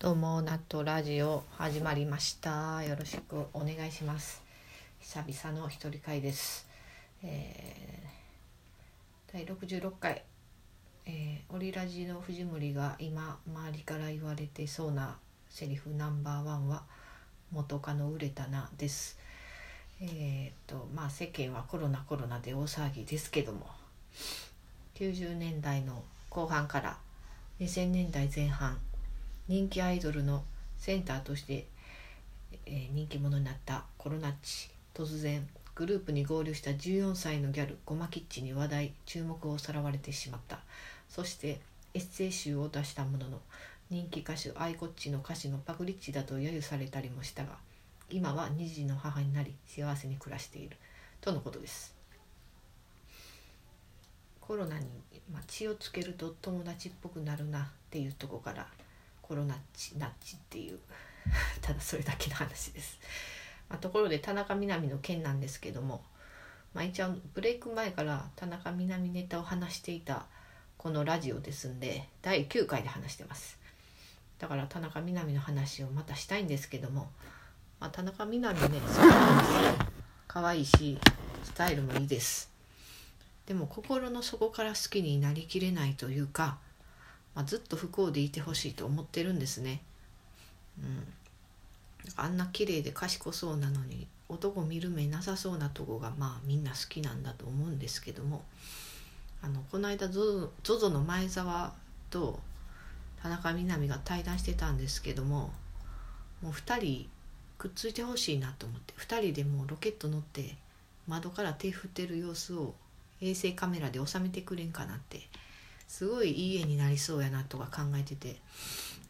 どうもナットラジオ始まりました。よろしくお願いします。久々の一人会です、えー、第66回、えー、オリラジの藤森が今周りから言われてそうなセリフナンバーワンは元カノ売れたなです。えー、とまあ世間はコロナコロナで大騒ぎですけども。90年代の後半から2000年代前半人気アイドルのセンターとして、えー人気者になったコロナッチ。突然グループに合流した14歳のギャルゴマキッチに話題注目をさらわれてしまった。そしてエッセイ集を出したものの人気歌手アイコッチの歌詞のパクリッチだと揶揄されたりもしたが今は2児の母になり幸せに暮らしている。とのことです。コロナに、まあ、血をつけると友達っぽくなるなっていうとこからコロナッチナッチっていう ただそれだけの話です、まあ、ところで田中みな実の件なんですけども、まあ、一応ブレイク前から田中みな実ネタを話していたこのラジオですんで第9回で話してます。だから田中みな実の話をまたしたいんですけども、まあ、田中みな実ね好きなんです可愛いしスタイルもいいです。でも心の底から好きになりきれないというか、まあ、ずっと不幸でいてほしいと思ってるんですね。うん、あんな綺麗で賢そうなのに男見る目なさそうなとこがまあみんな好きなんだと思うんですけどもあのこの間 ZOZO の前澤と田中みな実が対談してたんですけどももう2人くっついてほしいなと思って2人でもうロケット乗って窓から手振ってる様子を衛星カメラで収めてくれんかなってすごいいい絵になりそうやなとか考えてて。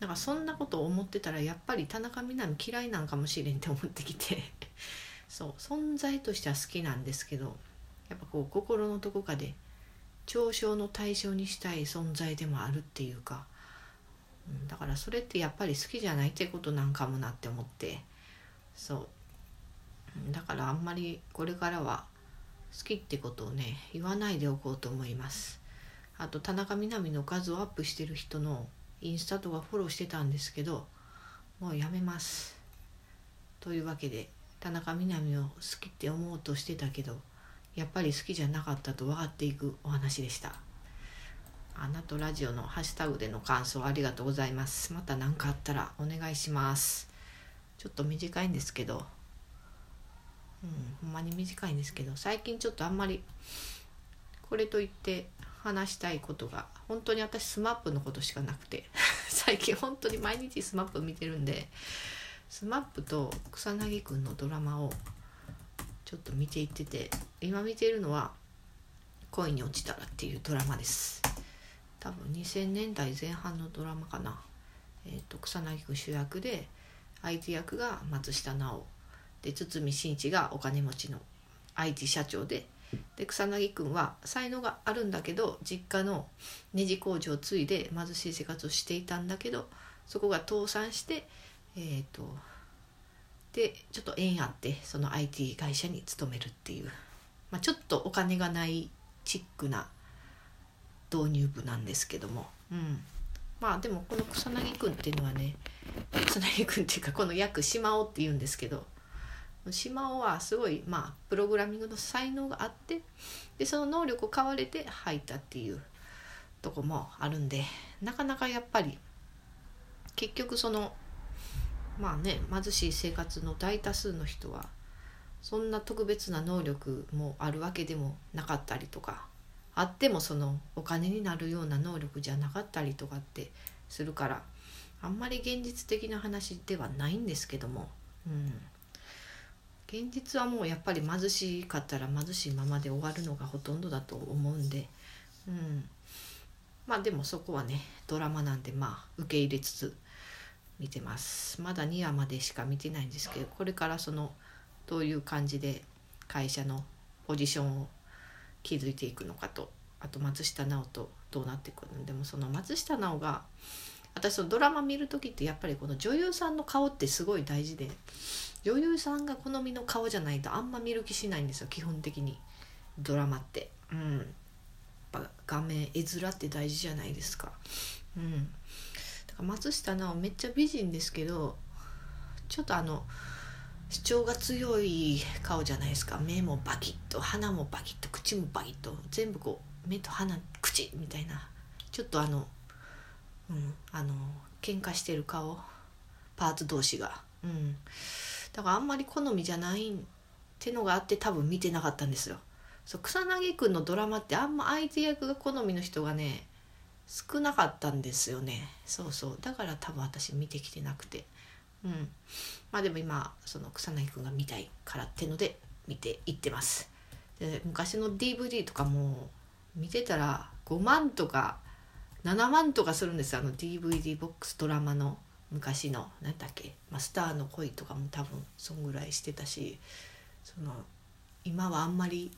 なんかそんなことを思ってたらやっぱり田中みな実嫌いなんかもしれんって思ってきて。そう存在としては好きなんですけどやっぱこう心のどこかで嘲笑の対象にしたい存在でもあるっていうか、うん、だからそれってやっぱり好きじゃないってことなんかもなって思って。そう。だからあんまりこれからは好きってことをね言わないでおこうと思います。あと田中みな実の画像をアップしてる人のインスタとかフォローしてたんですけどもうやめます。というわけで田中みな実を好きって思おうとしてたけどやっぱり好きじゃなかったと分かっていくお話でした。あなとラジオのハッシュタグでの感想ありがとうございます。また何かあったらお願いします。ちょっと短いんですけどうん、ほんまに短いんですけど最近ちょっとあんまりこれといって話したいことが本当に私スマップのことしかなくて 最近本当に毎日スマップ見てるんでスマップと草彅くんのドラマをちょっと見ていってて今見てるのは「恋に落ちたら」っていうドラマです。多分2000年代前半のドラマかな、えーと、草薙くん主役で相手役が松下奈緒。で堤真一がお金持ちの IT 社長でで草薙君は才能があるんだけど実家のネジ工場を継いで貧しい生活をしていたんだけどそこが倒産してえっ、ー、とでちょっと縁あってその IT 会社に勤めるっていう、まあ、ちょっとお金がないチックな導入部なんですけども、うん、まあでもこの草薙君っていうのはね草薙君っていうかこの役島尾っていうんですけど。島尾はすごいまあプログラミングの才能があってでその能力を買われて入ったっていうとこもあるんでなかなかやっぱり結局そのまあね貧しい生活の大多数の人はそんな特別な能力もあるわけでもなかったりとかあってもそのお金になるような能力じゃなかったりとかってするからあんまり現実的な話ではないんですけどもうん。現実はもうやっぱり貧しかったら貧しいままで終わるのがほとんどだと思うんで、うん、まあでもそこはねドラマなんでまあ受け入れつつ見てます。まだ2話までしか見てないんですけどこれからそのどういう感じで会社のポジションを築いていくのかとあと松下奈緒とどうなっていくのでもその松下奈緒が私そのドラマ見る時ってやっぱりこの女優さんの顔ってすごい大事で女優さんが好みの顔じゃないとあんま見る気しないんですよ基本的に。ドラマって。うん。やっぱ画面絵面って大事じゃないですか。うん。だから松下奈緒めっちゃ美人ですけどちょっとあの主張が強い顔じゃないですか。目もバキッと鼻もバキッと口もバキッと全部こう目と鼻口みたいな。ちょっとあのうん。あの喧嘩してる顔。パーツ同士が。うん。だからあんまり好みじゃないってのがあって多分見てなかったんですよ。そう草薙くんのドラマってあんま相手役が好みの人がね少なかったんですよね。そうそう。だから多分私見てきてなくて。うん。まあでも今その草薙くんが見たいからってので見ていってます。で昔の DVD とかも見てたら5万とか7万とかするんですあの DVD ボックスドラマの昔の何だっけ「マスターの恋」とかも多分そんぐらいしてたしその今はあんまり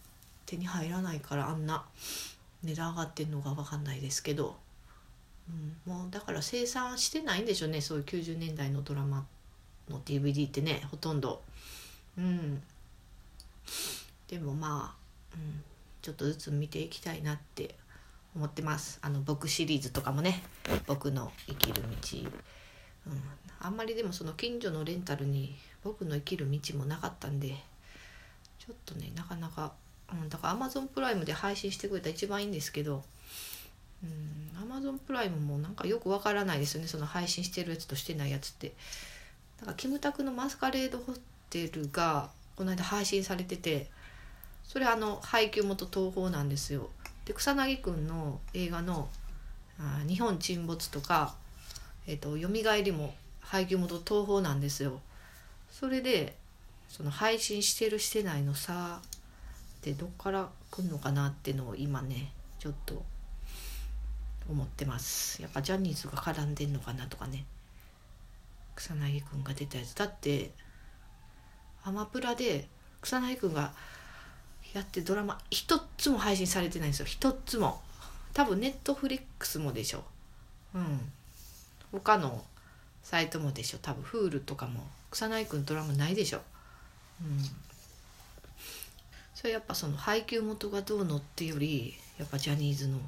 手に入らないからあんな値段上がってんのか分かんないですけど、うん、もうだから生産してないんでしょうね。そういう90年代のドラマの DVD ってねほとんど。うん。でもまあ、うん、ちょっとずつ見ていきたいなって思ってます。あの僕シリーズとかもね。僕の生きる道、うん、あんまりでもその近所のレンタルに僕の生きる道もなかったんでちょっとねなかなか、うん、だから Amazon プライムで配信してくれたら一番いいんですけどうん Amazon プライムもなんかよくわからないですよね。その配信してるやつとしてないやつって。だからキムタクのマスカレードホテルがこの間配信されててそれあの配給元東宝なんですよ。で草薙くんの映画の「あ日本沈没」とか「えーと、蘇り」も配給元東宝なんですよ。それでその配信してるしてないの差ってどっから来るのかなってのを今ねちょっと思ってます。やっぱジャニーズが絡んでんのかなとかね。草薙くんが出たやつ。だってアマプラで草薙くんがやってドラマ一つも配信されてないんですよ。一つも。多分ネットフリックスもでしょう。ん。他のサイトもでしょ多分 Hulu とかも。草薙くんドラマないでしょうん。それやっぱその配給元がどうのってよりやっぱジャニーズの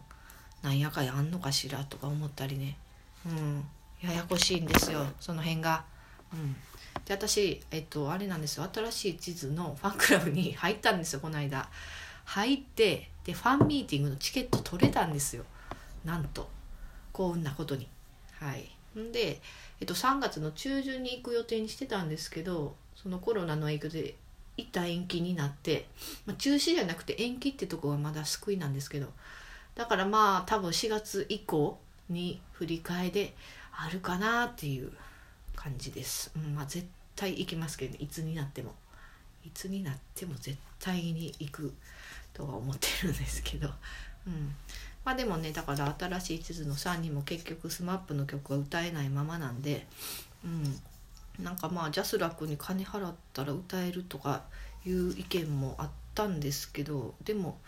なんやかやあんのかしらとか思ったりね。うん。ややこしいんですよ。その辺が。うん。で私えっとあれなんですよ。新しい地図のファンクラブに入ったんですよこの間。入ってでファンミーティングのチケット取れたんですよ。なんと。幸運なことに。はい。んで、えっと、3月の中旬に行く予定にしてたんですけどそのコロナの影響で一旦延期になって、まあ、中止じゃなくて延期ってとこはまだ救いなんですけどだからまあ多分4月以降に振り替えであるかなっていう感じです、うんまあ、絶対行きますけど、ね、いつになっても。いつになっても絶対に行くとは思ってるんですけど、うん、まあでもねだから新しい地図の3人も結局 SMAP の曲は歌えないままなんで、うん、なんかまあジャスラックに金払ったら歌えるとかいう意見もあったんですけど。でも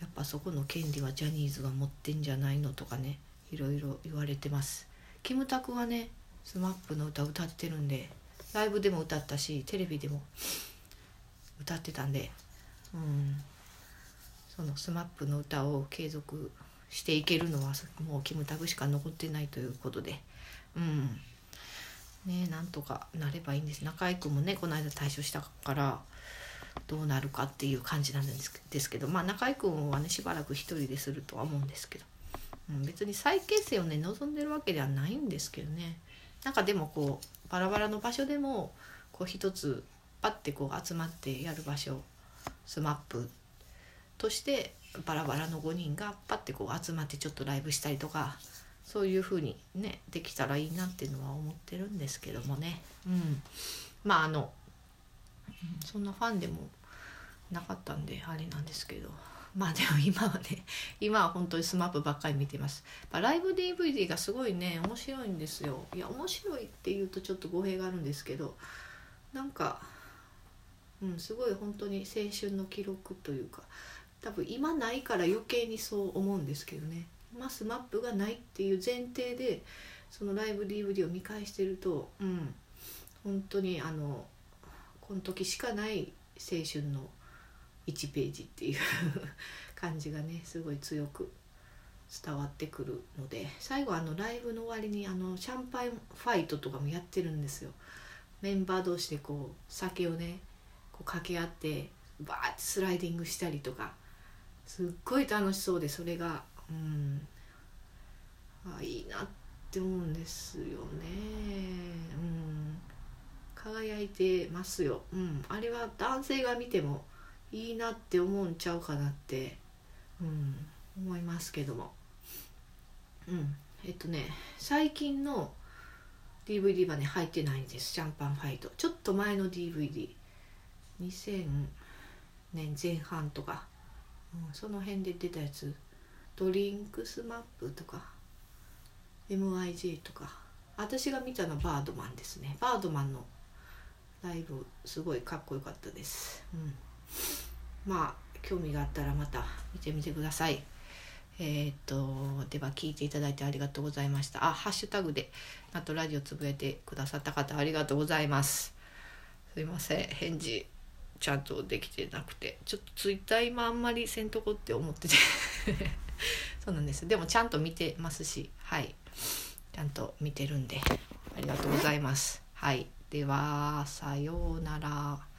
やっぱそこの権利はジャニーズが持ってんじゃないのとかね。いろいろ言われてます。キムタクはね SMAP の歌歌ってるんでライブでも歌ったしテレビでも歌ってたんでうん。その SMAP の歌を継続していけるのはもうキムタクしか残ってないということでうん。ねなんとかなればいいんです。中居君もねこの間退所したからどうなるかっていう感じなんですですけどまあ中居君はねしばらく一人でするとは思うんですけど、うん、別に再結成をね望んでるわけではないんですけどね。なんかでもこうバラバラの場所でもこう一つパッてこう集まってやる場所 SMAP としてバラバラの5人がパッてこう集まってちょっとライブしたりとかそういう風にねできたらいいなっていうのは思ってるんですけどもね。うん。まああのそんなファンでもなかったんであれなんですけど。まあでも今はね今は本当に SMAP ばっかり見てます。ライブ DVD がすごいね面白いんですよ。いや面白いっていうとちょっと語弊があるんですけどなんかうんすごい本当に青春の記録というか多分今ないから余計にそう思うんですけどね。今 SMAP がないっていう前提でそのライブ DVD を見返してるとうん本当にあのこの時しかない青春の1ページっていう感じがねすごい強く伝わってくるので最後あのライブの終わりにあのシャンパンファイトとかもやってるんですよ。メンバー同士でこう酒をねこう掛け合ってバーってスライディングしたりとかすっごい楽しそうでそれがうんあいいなって思うんですよね。うん輝いてますよ。うんあれは男性が見てもいいなって思うんちゃうかなってうん思いますけども。うんえっとね最近の DVD はね入ってないんです。シャンパンファイト。ちょっと前の DVD2000 年前半とか、うん、その辺で出たやつ。ドリンクスマップとか。MIJ とか。私が見たのはバードマンですね。バードマンのライブすごいかっこよかったです。うん。まあ興味があったらまた見てみてください。えー、っとでは聞いていただいてありがとうございました。あハッシュタグであとラジオつぶやいてくださった方ありがとうございます。すいません。返事ちゃんとできてなくて。ちょっとツイッター今あんまりせんとこって思ってて。そうなんです。でもちゃんと見てますし。はい。ちゃんと見てるんで。ありがとうございます。はい。ではさようなら。